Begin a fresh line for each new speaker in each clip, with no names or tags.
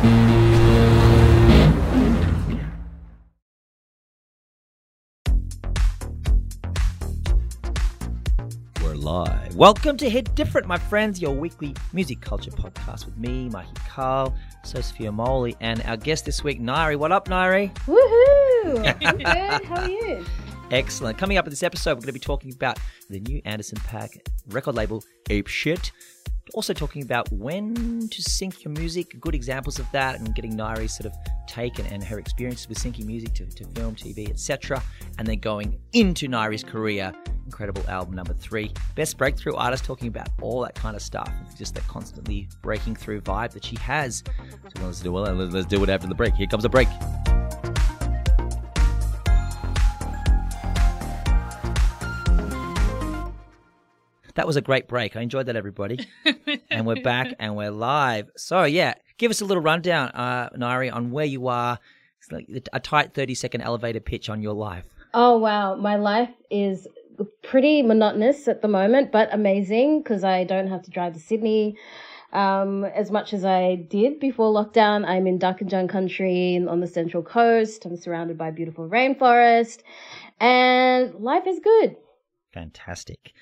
We're live. Welcome to Hit Different, my friends, your weekly music culture podcast with me, Mikey Cahill, Sos Fuamoli, and our guest this week, Ngaiire. What up, Ngaiire?
Woohoo! I'm good. How are you?
Excellent. Coming up in this episode, we're going to be talking about the new Anderson Paak record label, Ape Shit. Also talking about when to sync your music, good examples of that, and getting Ngaiire's sort of take and, and her experiences with syncing music to, to film, TV, etc. And then going into Ngaiire's career, incredible album number three, best breakthrough artist, talking about all that kind of stuff, just that constantly breaking through vibe that she has. So let's do it. Let's do it after the break. Here comes the break. That was a great break. I enjoyed that, everybody. and we're back and we're live. So, yeah, give us a little rundown, uh, Ngaiire, on where you are. It's like a tight 30 second elevator pitch on your life.
Oh, wow. My life is pretty monotonous at the moment, but amazing because I don't have to drive to Sydney um, as much as I did before lockdown. I'm in Darkinjung country on the central coast. I'm surrounded by beautiful rainforest and life is good.
Fantastic.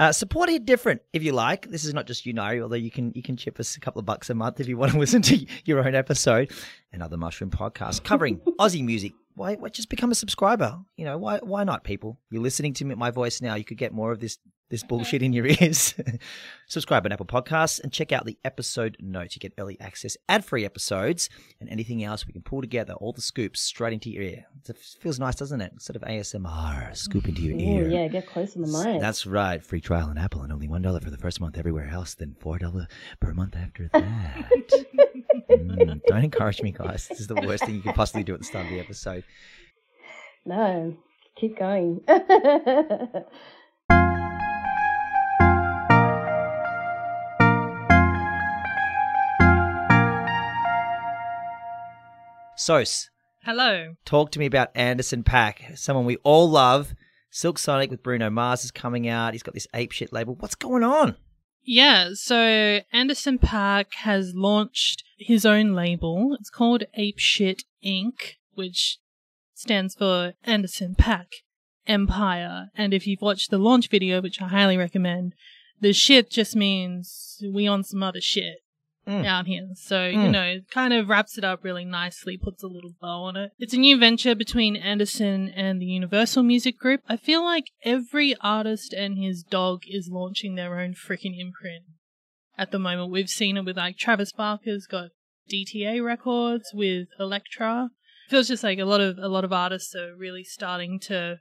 Uh, support Hit Different if you like. This is not just you know, although you can you can chip us a couple of bucks a month if you want to listen to your own episode and other mushroom podcasts covering Aussie music. Why, why just become a subscriber? You know why why not, people? You're listening to my voice now. You could get more of this this bullshit in your ears. Subscribe on Apple Podcasts and check out the episode notes. You get early access, ad free episodes, and anything else we can pull together, all the scoops straight into your ear. It feels nice, doesn't it? Sort of ASMR, scoop into your
Ooh,
ear.
yeah, get close in the mic.
That's right. Free trial on Apple and only $1 for the first month everywhere else, then $4 per month after that. Mm, don't encourage me, guys. This is the worst thing you could possibly do at the start of the episode.
No, keep going.
Sos,
Hello.
talk to me about Anderson Paak, someone we all love. Silk Sonic with Bruno Mars is coming out. He's got this ape shit label. What's going on?
Yeah, so Anderson Paak has launched his own label. It's called Ape Shit Inc., which stands for Anderson Paak Empire. And if you've watched the launch video, which I highly recommend, the shit just means we on some other shit
Mm.
out here. So, you
Mm.
know, it kind of wraps it up really nicely, puts a little bow on it. It's a new venture between Anderson and the Universal Music Group. I feel like every artist and his dog is launching their own freaking imprint at the moment. We've seen it with like Travis Barker's got DTA records with Elektra. Feels just like a lot of a lot of artists are really starting to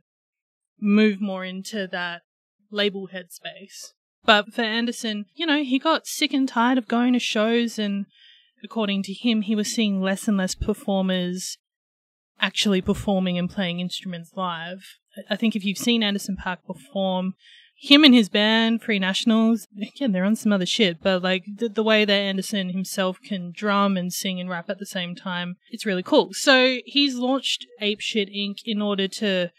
move more into that label headspace. But for Anderson, you know, he got sick and tired of going to shows, and according to him, he was seeing less and less performers actually performing and playing instruments live. I think if you've seen Anderson Paak perform, him and his band, Free Nationals, again, they're on some other shit, but like the, the way that Anderson himself can drum and sing and rap at the same time, it's really cool. So he's launched Ape Shit Inc. in order to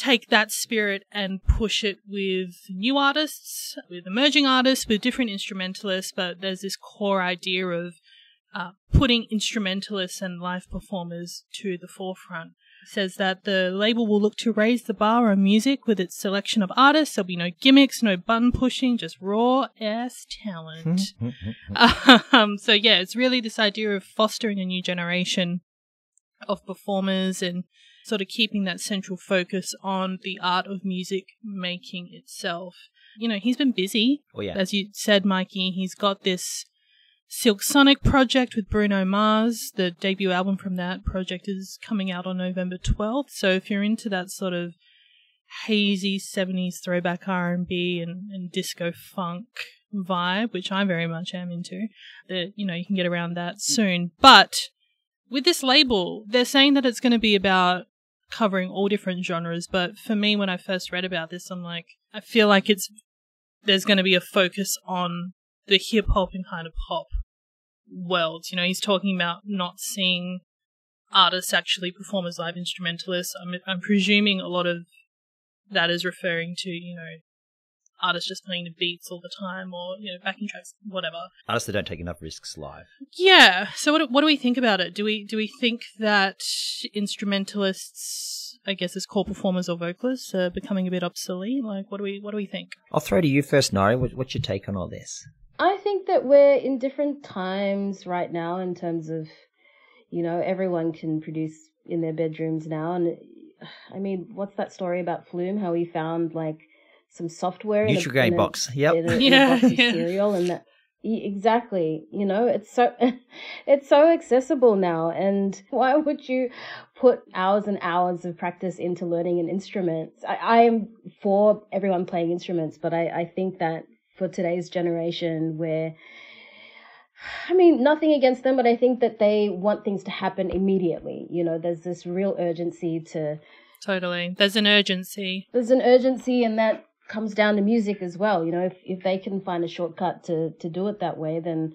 take that spirit and push it with new artists, with emerging artists, with different instrumentalists, but there's this core idea of uh, putting instrumentalists and live performers to the forefront. It says that the label will look to raise the bar on music with its selection of artists. There'll be no gimmicks, no button pushing, just raw ass talent. um, so yeah, it's really this idea of fostering a new generation of performers and sort of keeping that central focus on the art of music making itself. You know, he's been busy.
Oh, yeah.
As you said, Mikey, he's got this Silk Sonic project with Bruno Mars. The debut album from that project is coming out on November 12th. So if you're into that sort of hazy 70s throwback R&B and, and disco funk vibe, which I very much am into, that, you know, you can get around that soon. But with this label, they're saying that it's going to be about covering all different genres. But for me, when I first read about this, I'm like, I feel like it's there's going to be a focus on the hip hop and kind of pop worlds. You know, he's talking about not seeing artists actually perform as live instrumentalists. I'm, I'm presuming a lot of that is referring to, you know, artists just playing the beats all the time or you know backing tracks, whatever.
Artists that don't take enough risks live.
Yeah. So what what do we think about it? Do we do we think that instrumentalists, I guess, as core performers or vocalists, are becoming a bit obsolete? Like, what do we what do we think?
I'll throw to you first, Ngaiire. What, what's your take on all this?
I think that we're in different times right now in terms of, you know, everyone can produce in their bedrooms now. And I mean, what's that story about Flume? How he found like some software in a,
Nutrigrain
in
box. Yep.
in a, in
Yeah,
box of
yeah.
cereal and that exactly you know it's so it's so accessible now and why would you put hours and hours of practice into learning an instrument i, I am for everyone playing instruments but I, I think that for today's generation where I mean, nothing against them, but I think that they want things to happen immediately. You know, there's this real urgency to
Totally. There's an urgency.
there's an urgency and that comes down to music as well you know if if they can find a shortcut to to do it that way then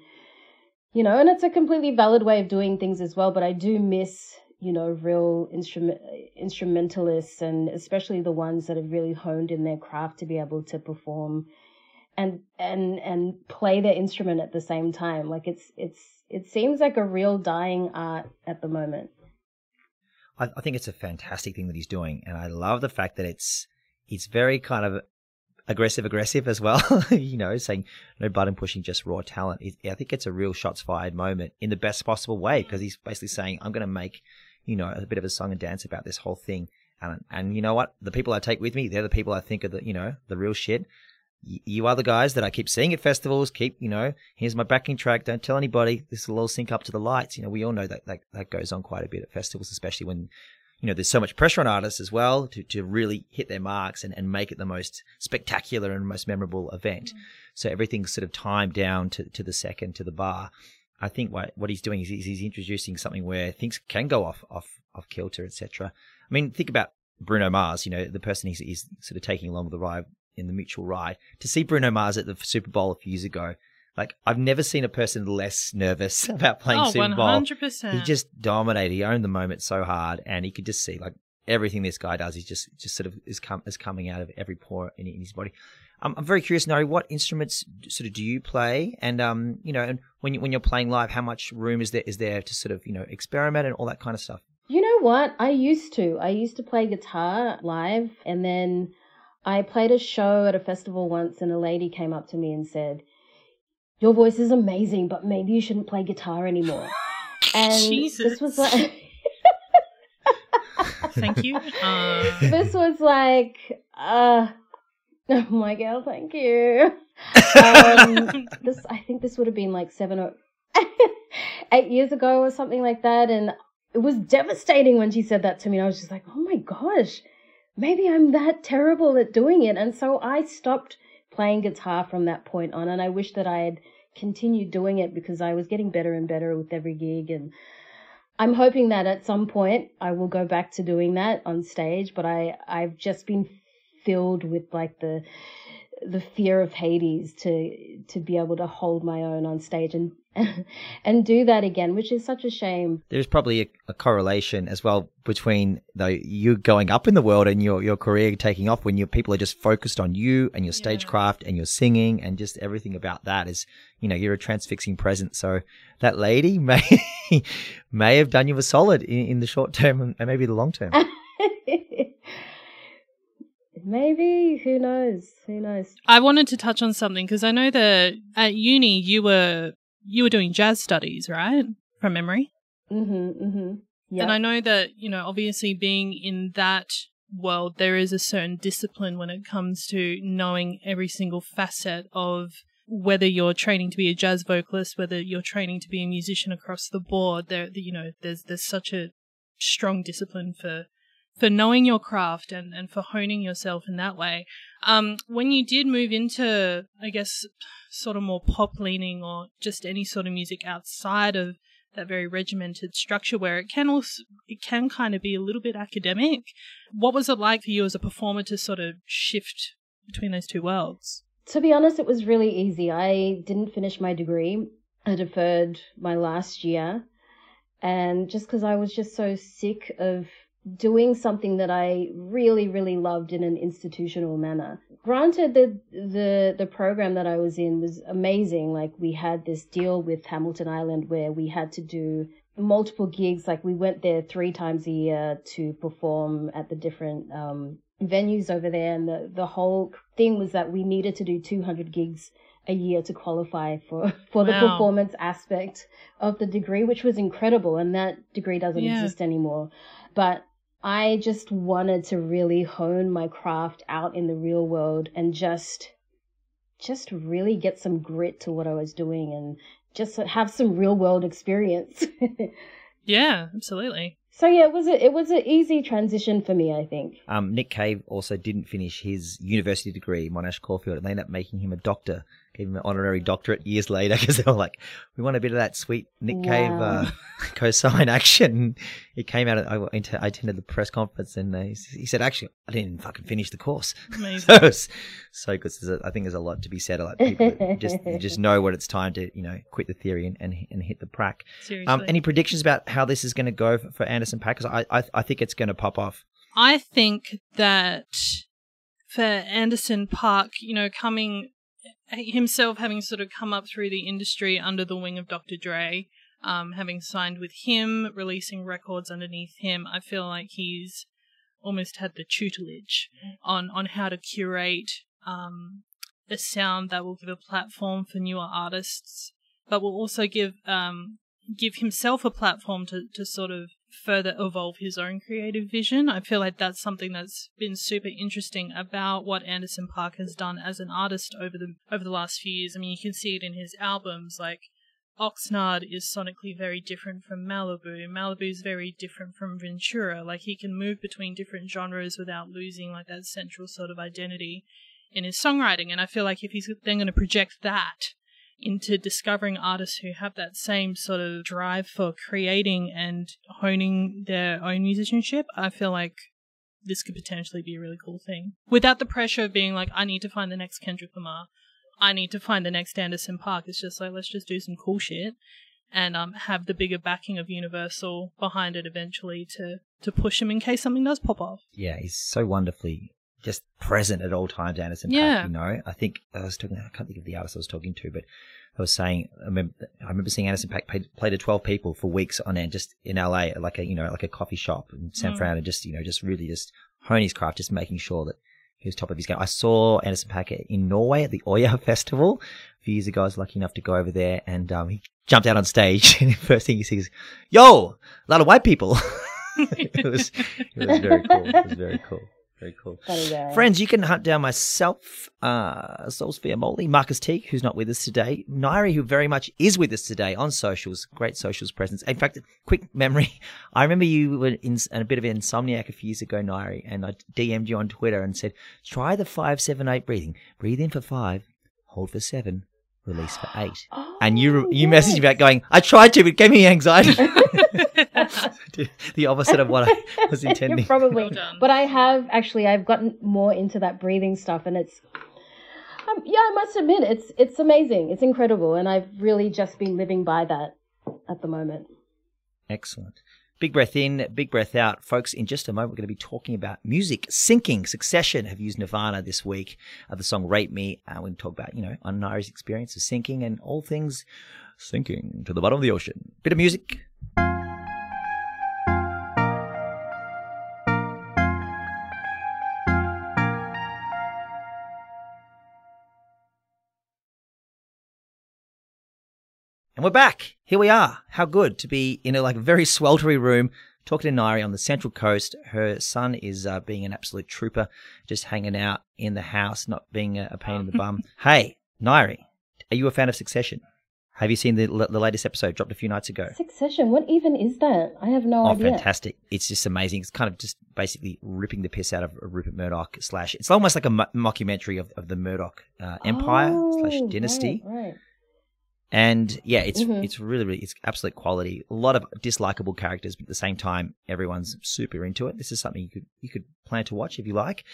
you know and it's a completely valid way of doing things as well but i do miss you know real instrument instrumentalists and especially the ones that have really honed in their craft to be able to perform and and and play their instrument at the same time. Like it's it's it seems like a real dying art at the moment.
I, I think it's a fantastic thing that he's doing, and I love the fact that it's it's very kind of aggressive, aggressive as well. you know, saying no button pushing, just raw talent. I think it's a real shots fired moment in the best possible way because he's basically saying, "I'm going to make you know a bit of a song and dance about this whole thing." And and you know what? The people I take with me, they're the people I think are the you know the real shit. You are the guys that I keep seeing at festivals. Keep, you know, here's my backing track. Don't tell anybody. This will all sync up to the lights. You know, we all know that that, that goes on quite a bit at festivals, especially when you know, there's so much pressure on artists as well to, to really hit their marks and, and make it the most spectacular and most memorable event. Mm. So everything's sort of timed down to, to the second, to the bar. I think what, what he's doing is he's, he's introducing something where things can go off, off, off kilter, etc. I mean, think about Bruno Mars, you know, the person he's, he's sort of taking along with the ride in the mutual ride. To see Bruno Mars at the Super Bowl a few years ago, like I've never seen a person less nervous about playing
oh,
Super Bowl.
100%.
He just dominated. He owned the moment so hard, and he could just see like everything this guy does. He's just just sort of is com- is coming out of every pore in, in his body. Um, I'm very curious, Ngaiire, what instruments sort of do you play? And um, you know, and when you when you're playing live, how much room is there is there to sort of you know experiment and all that kind of stuff?
You know what? I used to. I used to play guitar live, and then I played a show at a festival once, and a lady came up to me and said, "Your voice is amazing, but maybe you shouldn't play guitar anymore." And
Jesus.
this was like,
Thank you. Uh,
this was like, uh, oh my god, thank you. Um, this, I think this would have been like seven or eight years ago or something like that, and it was devastating when she said that to me. I was just like, oh my gosh, maybe I'm that terrible at doing it, and so I stopped playing guitar from that point on, and I wish that I had continued doing it because I was getting better and better with every gig and. I'm hoping that at some point I will go back to doing that on stage, but I I've just been filled with like the the fear of Hades to to be able to hold my own on stage and and do that again, which is such a shame.
There's probably a, a correlation as well between though you going up in the world and your your career taking off when your people are just focused on you and your stagecraft and your singing and just everything about that is you know you're a transfixing presence. So that lady may may have done you a solid in, in the short term and maybe the long term.
Maybe who knows? Who knows?
I wanted to touch on something because I know that at uni you were you were doing jazz studies, right? From memory.
Mhm. Mhm. Yeah.
And I know that, you know, obviously being in that world, there is a certain discipline when it comes to knowing every single facet of whether you're training to be a jazz vocalist, whether you're training to be a musician across the board. There, you know, there's there's such a strong discipline for for knowing your craft and, and for honing yourself in that way. Um, when you did move into, I guess, sort of more pop leaning or just any sort of music outside of that very regimented structure where it can also it can kind of be a little bit academic. What was it like for you as a performer to sort of shift between those two worlds?
To be honest, it was really easy. I didn't finish my degree. I deferred my last year. And just because I was just so sick of doing something that I really, really loved in an institutional manner. granted the the the program that I was in was amazing. Like we had this deal with Hamilton Island where we had to do multiple gigs. Like we went there three times a year to perform at the different um, venues over there, and the the whole thing was that we needed to do 200 gigs a year to qualify for for the
Wow.
performance aspect of the degree, which was incredible. And that degree doesn't
Yeah.
exist anymore. But I just wanted to really hone my craft out in the real world and just just really get some grit to what I was doing and just have some real world experience.
Yeah, absolutely.
so yeah, it was a it was an easy transition for me, I think.
Um, Nick Cave also didn't finish his university degree, Monash Caulfield, and they ended up making him a doctor, gave him an honorary doctorate years later because they were like, we want a bit of that sweet Nick Cave
Wow.
uh, co-sign action. It came out, I, went to- I attended the press conference and uh, he he said, actually, I didn't even fucking finish the course.
Amazing.
So so good. A- I think there's a lot to be said. Like people just just know when it's time to you know quit the theory and and, and hit the prac.
Seriously.
Um, any predictions about how this is going to go for, for Anderson Paak? 'Cause I, I I think it's going to pop off.
I think that for Anderson Paak, you know, coming himself having sort of come up through the industry under the wing of Dr. Dre, um, having signed with him, releasing records underneath him, I feel like he's almost had the tutelage on on how to curate um, a sound that will give a platform for newer artists, but will also give um, give himself a platform to, to sort of further evolve his own creative vision. I feel like that's something that's been super interesting about what Anderson Paak has done as an artist over the over the last few years. I mean, you can see it in his albums like Oxnard is sonically very different from Malibu. Malibu is very different from Ventura. Like he can move between different genres without losing like that central sort of identity in his songwriting. And I feel like if he's then going to project that into discovering artists who have that same sort of drive for creating and honing their own musicianship, I feel like this could potentially be a really cool thing. Without the pressure of being like, I need to find the next Kendrick Lamar. I need to find the next Anderson Paak. It's just like, let's just do some cool shit and um, have the bigger backing of Universal behind it eventually to, to push him in case something does pop off.
Yeah, he's so wonderfully just present at all times, Anderson.
Yeah.
Paak, you know, I think I was talking. I can't think of the artist I was talking to, but I was saying I remember, I remember seeing Anderson Paak play, play to twelve people for weeks on end, just in LA, like a you know like a coffee shop in San
Mm.
Fran, and just you know just really just hone his craft, just making sure that he was top of his game. I saw Anderson Paak in Norway at the Oya Festival a few years ago. I was lucky enough to go over there, and um, he jumped out on stage, and the first thing he sees, "Yo, a lot of white people." it was it was very cool. It was very cool. Very cool. Friends, you can hunt down myself, uh, Sos Fuamoli, Marcus Teague, who's not with us today, Ngaiire, who very much is with us today on socials, great socials presence. In fact, quick memory, I remember you were in, in a bit of an insomniac a few years ago, Ngaiire, and I DM'd you on Twitter and said, try the 578 breathing. Breathe in for five, hold for seven, release for eight.
Oh,
And you you
yes.
messaged me back going, I tried to, but it gave me anxiety. the opposite of what I was intending.
Probably.
Well done.
But I have actually I've gotten more into that breathing stuff and it's um, yeah, I must admit it's it's amazing. It's incredible and I've really just been living by that at the moment.
Excellent. Big breath in, big breath out. Folks, in just a moment, we're going to be talking about music. Syncing, Succession have used Nirvana this week. Uh, the song Rape Me. Uh, we're going to talk about, you know, Anari's experience of syncing and all things sinking to the bottom of the ocean. Bit of music. We're back. Here we are. How good to be in a like very sweltery room talking to Ngaiire on the Central Coast. Her son is uh, being an absolute trooper, just hanging out in the house, not being a, pain in the bum. Hey, Ngaiire, are you a fan of Succession? Have you seen the the latest episode dropped a few nights ago?
Succession, what even is that? I have no
Oh,
idea.
Oh, fantastic! It's just amazing. It's kind of just basically ripping the piss out of Rupert Murdoch slash. It's almost like a mo- mockumentary of, of the Murdoch uh, empire slash
Oh,
dynasty.
Right, right.
And yeah, it's
Mhm.
it's really really it's absolute quality. A lot of dislikable characters, but at the same time, everyone's super into it. This is something you could you could plan to watch if you like.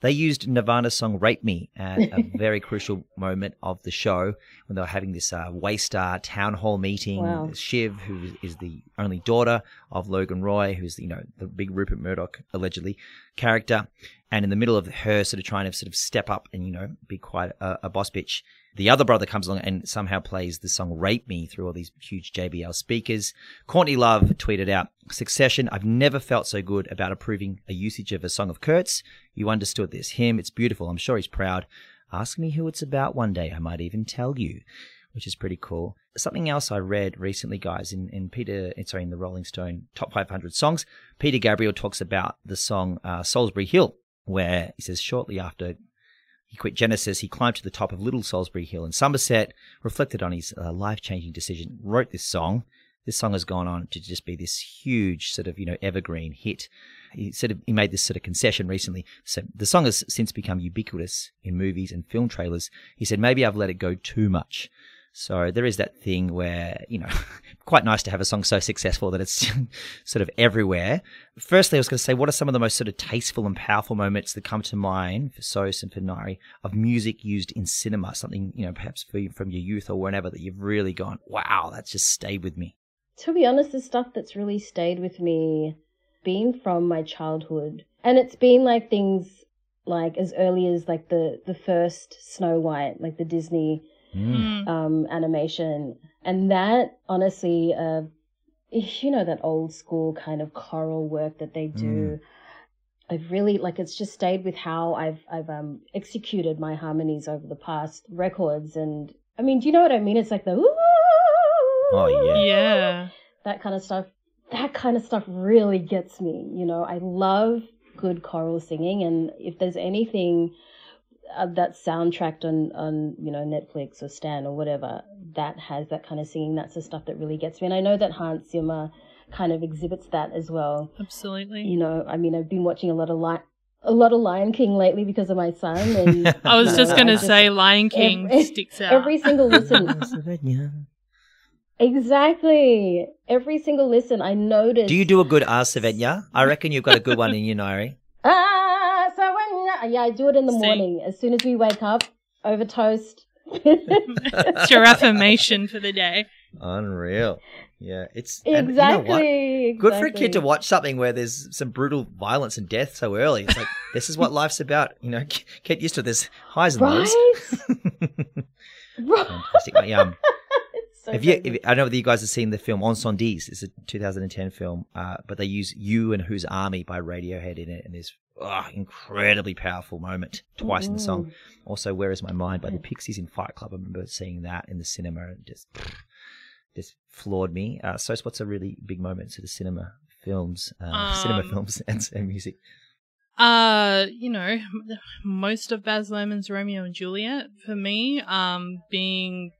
They used Nirvana's song Rape Me at a very crucial moment of the show when they were having this uh, Waystar town hall meeting.
Wow.
Shiv, who is the only daughter of Logan Roy, who's, you know, the big Rupert Murdoch, allegedly, character. And in the middle of her sort of trying to sort of step up and, you know, be quite a, a boss bitch, the other brother comes along and somehow plays the song Rape Me through all these huge JBL speakers. Courtney Love tweeted out, Succession, I've never felt so good about approving a usage of a song of Kurt's. You understood this. Him, it's beautiful. I'm sure he's proud. Ask me who it's about one day. I might even tell you, which is pretty cool. Something else I read recently, guys, in, in Peter, sorry, in the Rolling Stone Top 500 Songs, Peter Gabriel talks about the song uh, Solsbury Hill, where he says shortly after he quit Genesis. He climbed to the top of Little Solsbury Hill in Somerset, reflected on his uh, life changing decision, wrote this song. This song has gone on to just be this huge sort of, you know, evergreen hit. He said he made this sort of concession recently. So the song has since become ubiquitous in movies and film trailers. He said, maybe I've let it go too much. So there is that thing where, you know, quite nice to have a song so successful that it's sort of everywhere. Firstly, I was going to say, what are some of the most sort of tasteful and powerful moments that come to mind for Sos and for Ngaiire of music used in cinema? Something, you know, perhaps from your youth or whenever that you've really gone, wow, that's just stayed with me.
To be honest, the stuff that's really stayed with me being from my childhood. And it's been like things like as early as like the, the first Snow White, like the Disney
Mm.
um, animation. And that, honestly, uh, you know, that old school kind of choral work that they do. I've really like it's just stayed with how I've I've um executed my harmonies over the past records and I mean do you know what I mean it's like the
Oh, yeah.
Yeah.
that kind of stuff that kind of stuff really gets me you know I love good choral singing and if there's anything uh, that's soundtracked on on you know Netflix or Stan or whatever that has that kind of singing that's the stuff that really gets me and I know that Hans Zimmer kind of exhibits that as well
Absolutely.
you know I mean I've been watching a lot of li- a lot of Lion King lately because of my son and
I was
you
just going to say Lion King
every-
sticks out.
every single listen exactly every single listen I noticed
Do you do a good R. Savenya? I reckon you've got a good one in you, Ngaiire.
Ah, yeah, I do it in the
See?
morning as soon as we wake up over toast.
it's your affirmation for the day.
Unreal. Yeah, it's and you know what?
exactly.
Good for a kid to watch something where there's some brutal violence and death so early. It's like this is what life's about. You know, get used to this highs and lows.
Right? right.
Fantastic. mate. Um,
so
have you, if, I don't know whether you guys have seen the film Incendies. It's a 2010 film, uh, but they use "You and Whose Army" by Radiohead in it, and there's oh, incredibly powerful moment twice in the song.
Mm.
Also, "Where Is My Mind" by the Pixies in Fight Club. I remember seeing that in the cinema and just just floored me. Uh, so, what's a really big moment to the cinema films, uh, cinema
Um,
films, and, and music?
Uh, you know, most of Baz Luhrmann's Romeo and Juliet for me, um, being,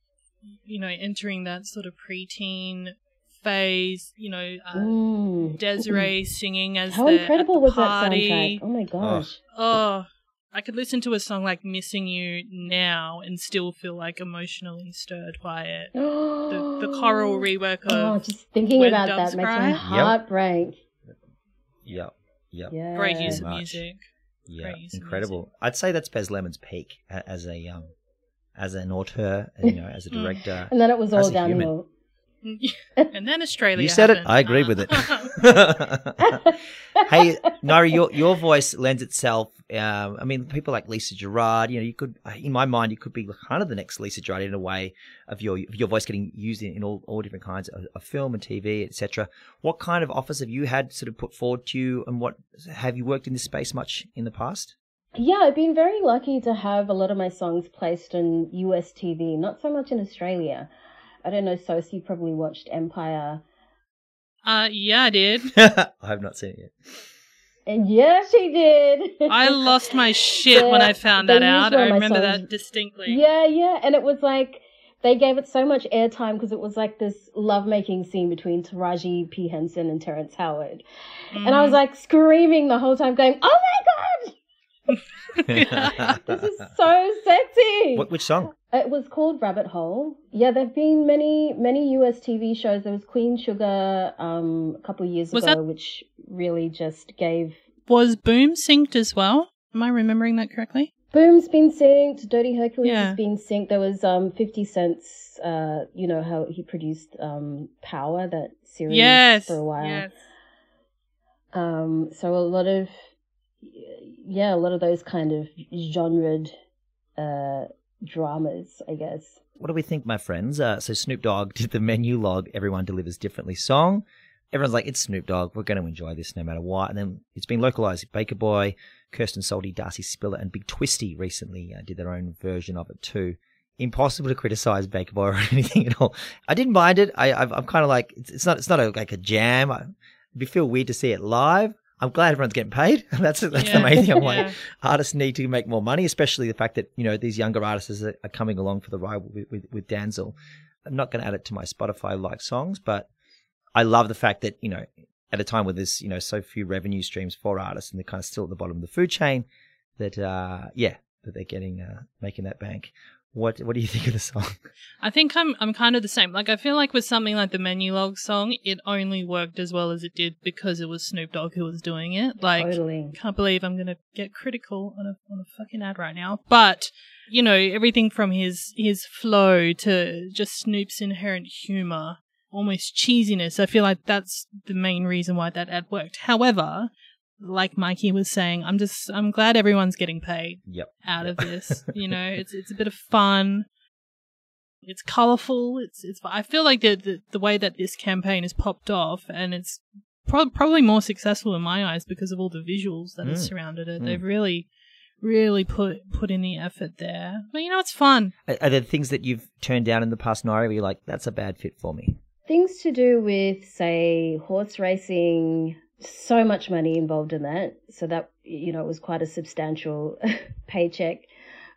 you know, entering that sort of preteen phase, you know, uh,
Mm.
Des'ree singing as
How
the, at
incredible
the
was
party.
that soundtrack? Oh my gosh.
Oh, I could listen to a song like "Missing You" now and still feel like emotionally stirred by it. The, the choral rework
Oh,
of
just thinking
When
about
Doves
that makes
Cry?
my
Yep.
heart break.
Yep, yep.
Yeah.
great use of music.
Yeah,
Great use of
incredible. I'd say that's Baz Luhrmann's peak as a um, as an auteur, and, you know, as a director.
And then it was all
a human.
downhill.
and then Australia.
You said it. I agree with it.
Uh,
hey, Ngaiire, your your voice lends itself. Um, I mean, people like Lisa Gerrard. You know, you could, in my mind, you could be kind of the next Lisa Gerrard in a way of your of your voice getting used in, in all, all different kinds of, of film and TV, etc. What kind of offers have you had sort of put forward to you, and what have you worked in this space much in the past?
Yeah, I've been very lucky to have a lot of my songs placed on US TV, not so much in Australia. I don't know, Sos, you probably watched Empire.
uh, yeah, I did.
I have not seen it yet.
And yeah, she did.
I lost my shit when I found that out. I remember
songs.
that distinctly.
Yeah, yeah. And it was like, they gave it so much airtime because it was like this lovemaking scene between Taraji P. Henson and Terrence Howard. And I was
Mhm.
like screaming the whole time, going, oh my God, this is so sexy.
what, which song?
It was called Rabbit Hole. Yeah, there've been many, many US TV shows. There was Queen Sugar um, a couple of years
Was
ago,
that-
which really just gave.
Was Boom synced as well? Am I remembering that correctly?
Boom's been synced. Dirty Hercules
Yeah.
has been synced. There was um 50 Cent's, uh, you know, how he produced um Power, that series
Yes.
for a while.
Yes.
Um, so a lot of, yeah, a lot of those kind of genred uh, dramas, I guess.
What do we think, my friends? Uh, so Snoop Dogg did the Menulog, Everyone Delivers Differently song. Everyone's like, it's Snoop Dogg. We're going to enjoy this no matter what. And then it's been localized. Baker Boy, Kirsten Salty, Darcy Spiller, and Big Twisty recently uh, did their own version of it too. Impossible to criticize Baker Boy or anything at all. I didn't mind it. I, I've, I'm kind of like, it's, it's not, it's not a, like a jam. I, it'd feel weird to see it live. I'm glad everyone's getting paid. that's that's the main thing. I'm like,
Yeah.
artists need to make more money, especially the fact that you know these younger artists are, are coming along for the ride with, with, with Danzal. I'm not going to add it to my Spotify like songs, but I love the fact that you know at a time where there's you know so few revenue streams for artists and they're kind of still at the bottom of the food chain, that uh, yeah, that they're getting uh, making that bank. What what do you think of the song?
I think I'm I'm kind of the same. Like I feel like with something like the Menulog song, it only worked as well as it did because it was Snoop Dogg who was doing it. Like
totally.
can't believe I'm gonna get critical on a on a fucking ad right now. But you know everything from his his flow to just Snoop's inherent humor, almost cheesiness. I feel like that's the main reason why that ad worked. However, like Mikey was saying, I'm just I'm glad everyone's getting paid
Yep.
out
Yep.
of this. You know, it's it's a bit of fun. It's colorful. It's it's. I feel like the the, the way that this campaign is popped off, and it's pro- probably more successful in my eyes because of all the visuals that have
Mm.
surrounded it.
Mm.
They've really, really put put in the effort there. But you know, it's fun.
Are, are there things that you've turned down in the past, Ngaiire, where you're like, that's a bad fit for me?
Things to do with, say, horse racing, so much money involved in that. So that, you know, it was quite a substantial paycheck.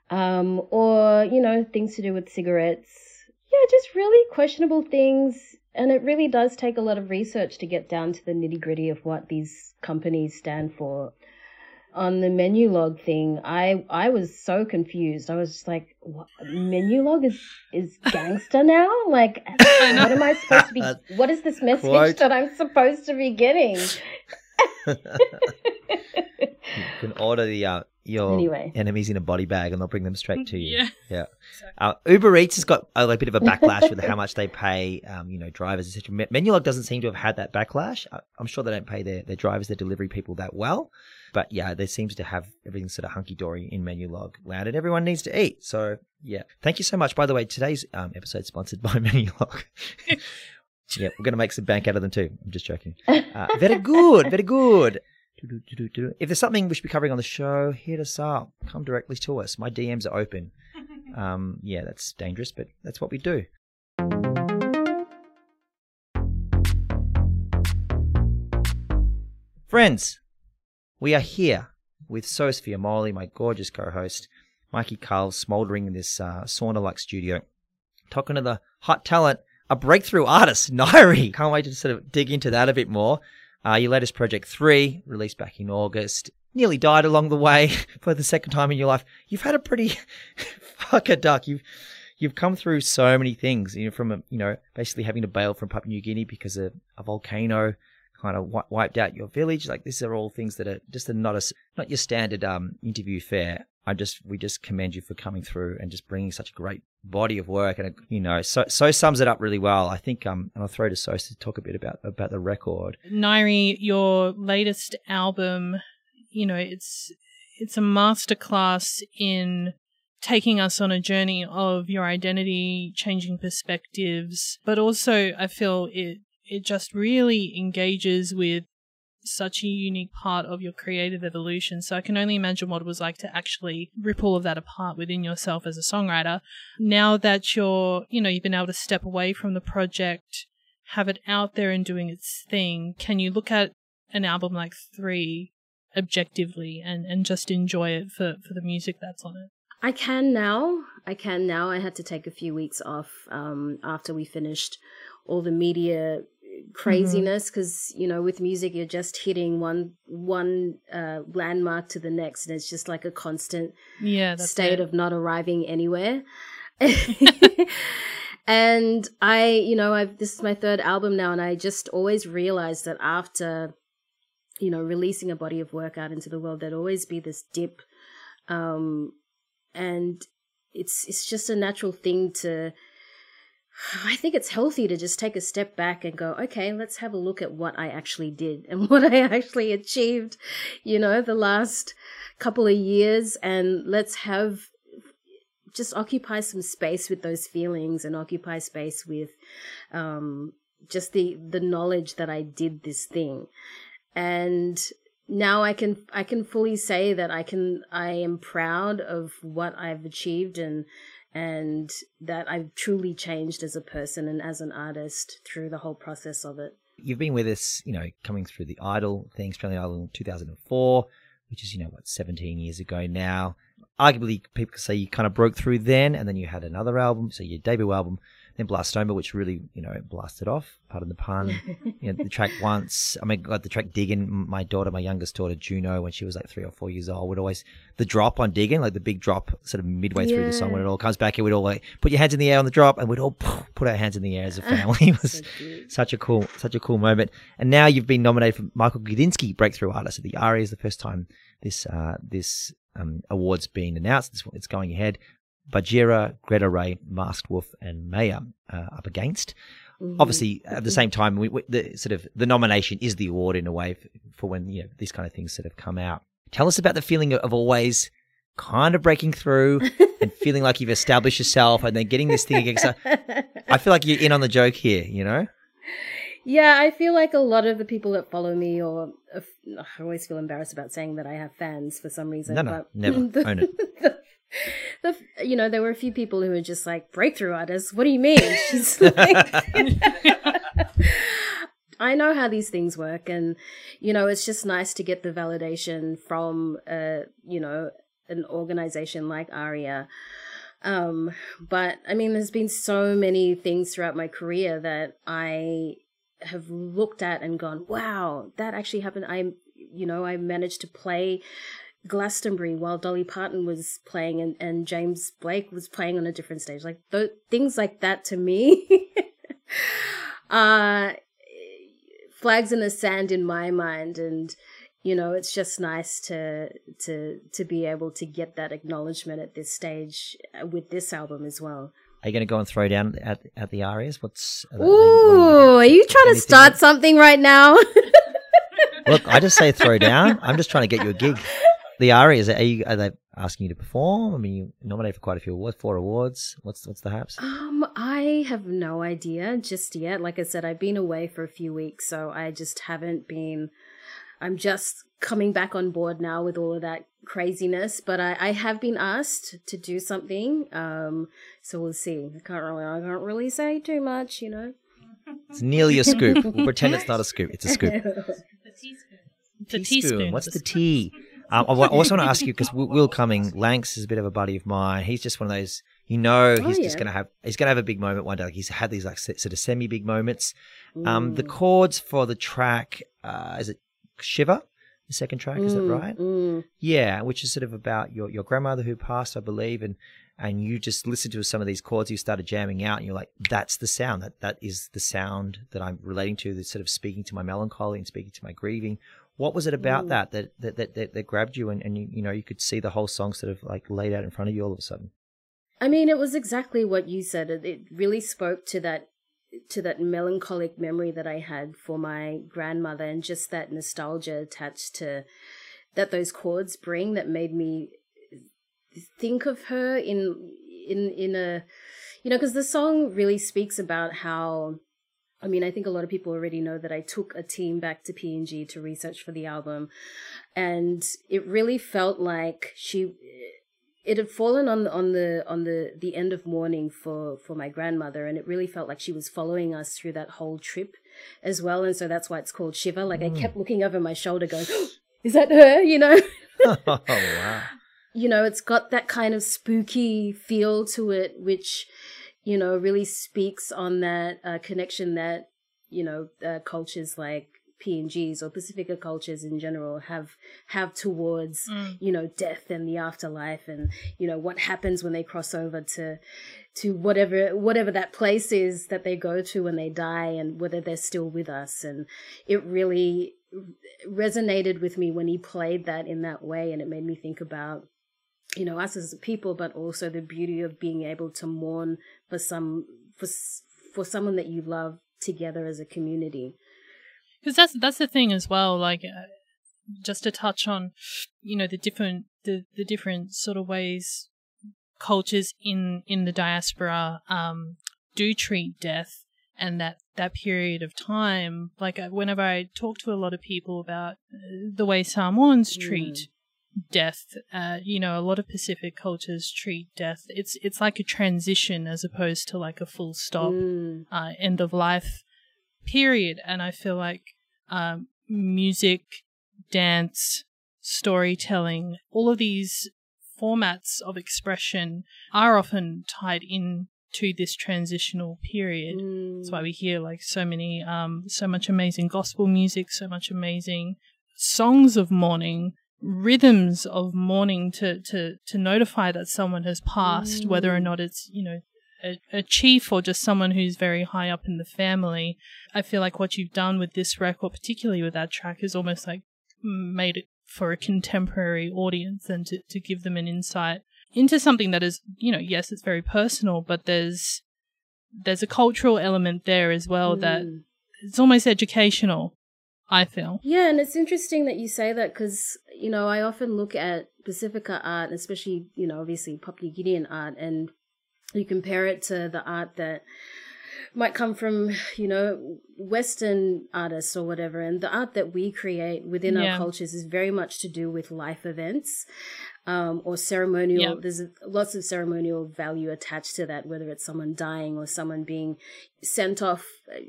Um, or, you know, things to do with cigarettes. Yeah, just really questionable things. And it really does take a lot of research to get down to the nitty gritty of what these companies stand for. On the Menulog thing, I I was so confused. I was just like, what? "Menulog is is gangster now? Like, what am I supposed to be? What is this message that I'm supposed to be getting?"
You can order the uh, your
Anyway.
enemies in a body bag, and they'll bring them straight to you.
Yeah.
Yeah. Uh, Uber Eats has got a, like, bit of a backlash with how much they pay, um, you know, drivers, etc. Me- Menulog doesn't seem to have had that backlash. I, I'm sure they don't pay their, their drivers, their delivery people that well. But yeah, there seems to have everything sort of hunky dory in Menulog land, and everyone needs to eat. So yeah, thank you so much. By the way, today's um, episode is sponsored by Menulog. yeah, we're gonna make some bank out of them too. I'm just joking. Uh, very good, very good. If there's something we should be covering on the show, hit us up. Come directly to us. My DMs are open. Um, yeah, that's dangerous, but that's what we do. Friends, we are here with Sos Fuamoli, my gorgeous co-host, Mikey Cahill, smouldering in this uh, sauna-like studio, talking to the hot talent, a breakthrough artist, Ngaiire. Can't wait to sort of dig into that a bit more. Uh, your latest project, Three, released back in August, nearly died along the way for the second time in your life. You've had a pretty fuck a duck. You've you've come through so many things. You know, from a, you know basically having to bail from Papua New Guinea because a, a volcano kind of wi- wiped out your village. Like these are all things that are just not a not your standard um interview fare. I just we just commend you for coming through and just bringing such great body of work and you know so so sums it up really well. I think um and I'll throw to Sos to talk a bit about about the record.
Ngaiire, your latest album, you know, it's it's a masterclass in taking us on a journey of your identity, changing perspectives, but also I feel it it just really engages with such a unique part of your creative evolution. So I can only imagine what it was like to actually rip all of that apart within yourself as a songwriter. Now that you're, you know, you've been able to step away from the project, have it out there and doing its thing, can you look at an album like Three objectively and, and just enjoy it for, for the music that's on it?
I can now. I can now. I had to take a few weeks off um, after we finished all the media craziness because you know with music you're just hitting one one uh, landmark to the next and it's just like a constant
Yeah,
state
it.
of not arriving anywhere. and I, you know, I've this is my third album now, and I just always realized that after you know, releasing a body of work out into the world, there'd always be this dip. Um, and it's, it's just a natural thing to, I think it's healthy to just take a step back and go, okay, let's have a look at what I actually did and what I actually achieved, you know, the last couple of years. And let's have just occupy some space with those feelings and occupy space with, um, just the, the knowledge that I did this thing. And now I can, I can fully say that I can, I am proud of what I've achieved and, and that I've truly changed as a person and as an artist through the whole process of it.
You've been with us, you know, coming through the Idol thing, Australian Idol in 2004, which is, you know, what, 17 years ago now. Arguably, people could say you kind of broke through then, and then you had another album, so your debut album, then Blastoma, which really, you know, blasted off, pardon the pun. you know, the track once, I mean, like the track Digging. My daughter, my youngest daughter, Juno, when she was like three or four years old, would always, the drop on Digging, like the big drop sort of midway through the song when it all comes back, it would all like, put your hands in the air on the drop, and we'd all put our hands in the air as a family. it was so such a cool, such a cool moment. And now you've been nominated for Michael Gudinski Breakthrough Artist at the ARIA is the first time this, uh, this, um, award's been announced. It's going ahead. Budjerah, Greta Ray, Masked Wolf, and MAY-A uh, up against. Mm-hmm. Obviously, at the same time, we, we, the sort of the nomination is the award in a way for, for when you know these kind of things sort of come out. Tell us about the feeling of always kind of breaking through and feeling like you've established yourself, and then getting this thing against. I feel like you're in on the joke here. You know.
Yeah, I feel like a lot of the people that follow me, or I always feel embarrassed about saying that I have fans for some reason.
No, no, but never. Own it.
The, the, you know, there were a few people who were just like breakthrough artists. What do you mean? She's like, I know how these things work, and you know, it's just nice to get the validation from, uh, you know, an organization like ARIA. Um, but I mean, there's been so many things throughout my career that I have looked at and gone, wow, that actually happened. I, you know, I managed to play Glastonbury while Dolly Parton was playing and, and James Blake was playing on a different stage. Like th- things like that to me uh flags in the sand in my mind and you know it's just nice to to to be able to get that acknowledgement at this stage uh, with this album as well.
Are you going to go and throw down at at the ARIAs? What's
Ooh, are you trying to start something right now?
Look, I just say throw down. I'm just trying to get you a gig the ARIA is it, are, you, are they asking you to perform? I mean, you nominated for quite a few awards, four awards. What's what's the haps?
Um, I have no idea just yet. Like I said, I've been away for a few weeks, so I just haven't been. I'm just coming back on board now with all of that craziness, but I, I have been asked to do something. Um, so we'll see. I can't really, I can't really say too much, you know.
It's nearly a scoop. We'll pretend it's not a scoop. It's a scoop.
the teaspoon. The
teaspoon.
teaspoon.
What's the tea? Um, I also want to ask you because Will Cuming, Lanks is a bit of a buddy of mine. He's just one of those. You know, he's oh, yeah. just gonna have he's gonna have a big moment one day. Like he's had these like sort of semi big moments. Um, the chords for the track uh, is it Shiver? The second track is that right?
Mm.
Yeah, which is sort of about your your grandmother who passed, I believe, and and you just listened to some of these chords, you started jamming out, and you're like, that's the sound. That that is the sound that I'm relating to. That's sort of speaking to my melancholy and speaking to my grieving. What was it about mm. that, that, that that that that grabbed you and, and you, you know you could see the whole song sort of like laid out in front of you all of a sudden?
I mean, it was exactly what you said. It, it really spoke to that to that melancholic memory that I had for my grandmother and just that nostalgia attached to that those chords bring that made me think of her in in in a you know because the song really speaks about how I mean, I think a lot of people already know that I took a team back to PNG to research for the album, and it really felt like she, it had fallen on the on the on the the end of mourning for for my grandmother, and it really felt like she was following us through that whole trip, as well, and so that's why it's called Shiver. Like mm. I kept looking over my shoulder, going, "Is that her?" You know.
oh wow.
You know, it's got that kind of spooky feel to it, which you know, really speaks on that uh, connection that, you know, uh, cultures like PNGs or Pacifica cultures in general have have towards mm. you know death and the afterlife and you know what happens when they cross over to to whatever whatever that place is that they go to when they die and whether they're still with us and it really resonated with me when he played that in that way and it made me think about you know us as people but also the beauty of being able to mourn for some for for someone that you love together as a community
because that's that's the thing as well like uh, just to touch on you know the different the, the different sort of ways cultures in in the diaspora um, do treat death and that that period of time like uh, whenever i talk to a lot of people about uh, the way samoans mm. Death uh, you know a lot of pacific cultures treat death it's it's like a transition as opposed to like a full stop mm. uh, end of life period and i feel like um, music dance storytelling all of these formats of expression are often tied in to this transitional period. Mm. That's why we hear like so many, um, so much amazing gospel music, so much amazing songs of mourning, rhythms of mourning to, to, to notify that someone has passed, mm. whether or mm. not it's, you know, a, a, chief or just someone who's very high up in the family. I feel like what you've done with this record, particularly with that track, is almost like made it for a contemporary audience and to, to give them an insight into something that is, you know, yes, it's very personal, but there's there's a cultural element there as well mm. that it's almost educational. I feel.
Yeah, and it's interesting that you say that because you know I often look at Pacifica art, especially you know obviously Papua Guinean art, and you compare it to the art that might come from you know western artists or whatever and the art that we create within yeah. our cultures is very much to do with life events um, or ceremonial. Yep. There's lots of ceremonial value attached to that, whether it's someone dying or someone being sent off uh,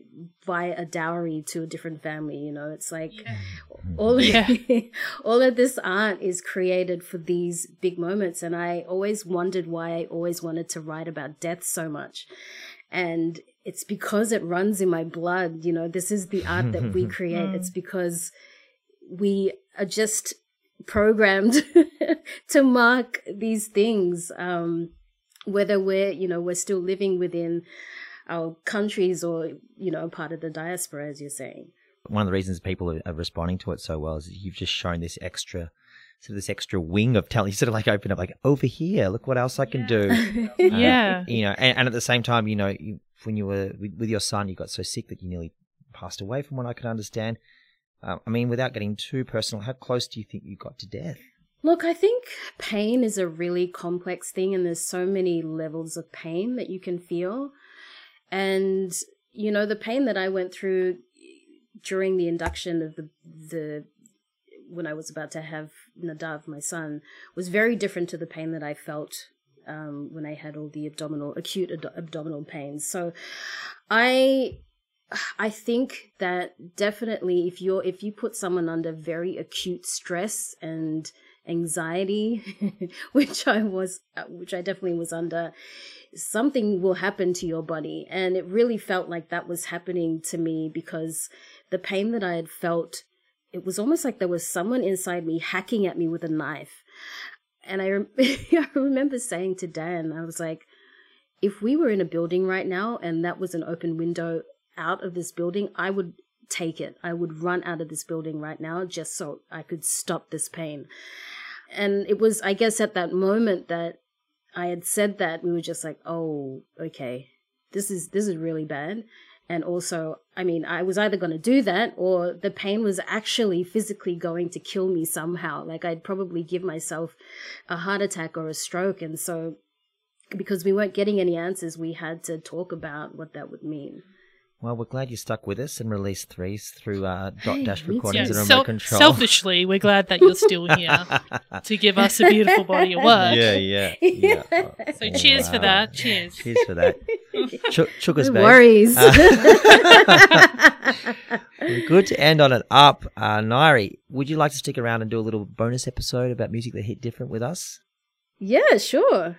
via a dowry to a different family. You know, it's like yeah. all yeah. all of this art is created for these big moments, and I always wondered why I always wanted to write about death so much, and it's because it runs in my blood. You know, this is the art that we create. Mm. It's because we are just programmed to mark these things um, whether we're you know we're still living within our countries or you know part of the diaspora as you're saying
one of the reasons people are responding to it so well is you've just shown this extra sort of this extra wing of talent. You sort of like open up, like over here, look what else I can do.
yeah,
uh, you know, and, and, at the same time, you know, you, when you were with, with, your son, you got so sick that you nearly passed away, from what I can understand. Uh, I mean, without getting too personal, how close do you think you got to death?
Look, I think pain is a really complex thing, and there's so many levels of pain that you can feel. And, you know, the pain that I went through during the induction of the, the, when I was about to have Nadav, my son, was very different to the pain that I felt um, when I had all the abdominal, acute ad- abdominal pains. So I I think that definitely if you're if you put someone under very acute stress and anxiety, which I was uh, which I definitely was under, something will happen to your body and it really felt like that was happening to me because the pain that I had felt it was almost like there was someone inside me hacking at me with a knife. And I, I remember saying to Dan, I was like, if we were in a building right now and that was an open window out of this building, I would take it. I would run out of this building right now just so I could stop this pain. And it was, I guess, at that moment that I had said that, we were just like, oh, okay, this is, this is really bad. And also, I mean, I was either going to do that or the pain was actually physically going to kill me somehow. Like I'd probably give myself a heart attack or a stroke. And so, because we weren't getting any answers, we had to talk about what that would mean.
Well, we're glad you stuck with us and released threes through uh, dot dash recordings
yeah,
and remote control.
Selfishly, we're glad that you're still here to give us a beautiful body of work.
Yeah, yeah. yeah.
so cheers wow. for that. Cheers.
Cheers for that. Ch- Chukas,
no worries. Uh,
good to end on an up. Uh, Ngaiire, would you like to stick around and do a little bonus episode about music that hit different with us?
Yeah, sure.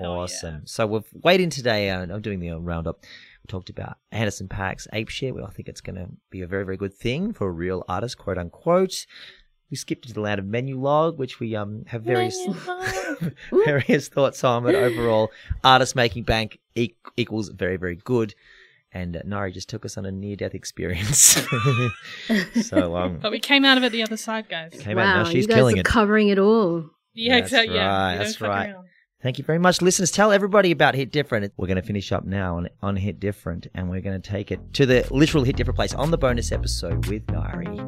Awesome. Yeah. So we've weighed in today. Uh, I'm doing the roundup We talked about Anderson Paak's Ape Shit. Well, I think it's going to be a very, very good thing for a real artist, quote unquote. We skipped to the land of Menulog, which we um have various various thoughts on, but overall, artist making bank e- equals very, very good. And uh, Ngaiire just took us on a near death experience. so um,
But we came out of it the other side, guys.
came out
wow,
now. She's
you guys
killing
are
it.
covering it all.
Yeah,
That's
exactly. Yeah,
right,
we don't
that's right.
around.
Thank you very much, listeners. Tell everybody about Hit Different. We're going to finish up now on, on Hit Different, and we're going to take it to the literal Hit Different place on the bonus episode with Ngaiire.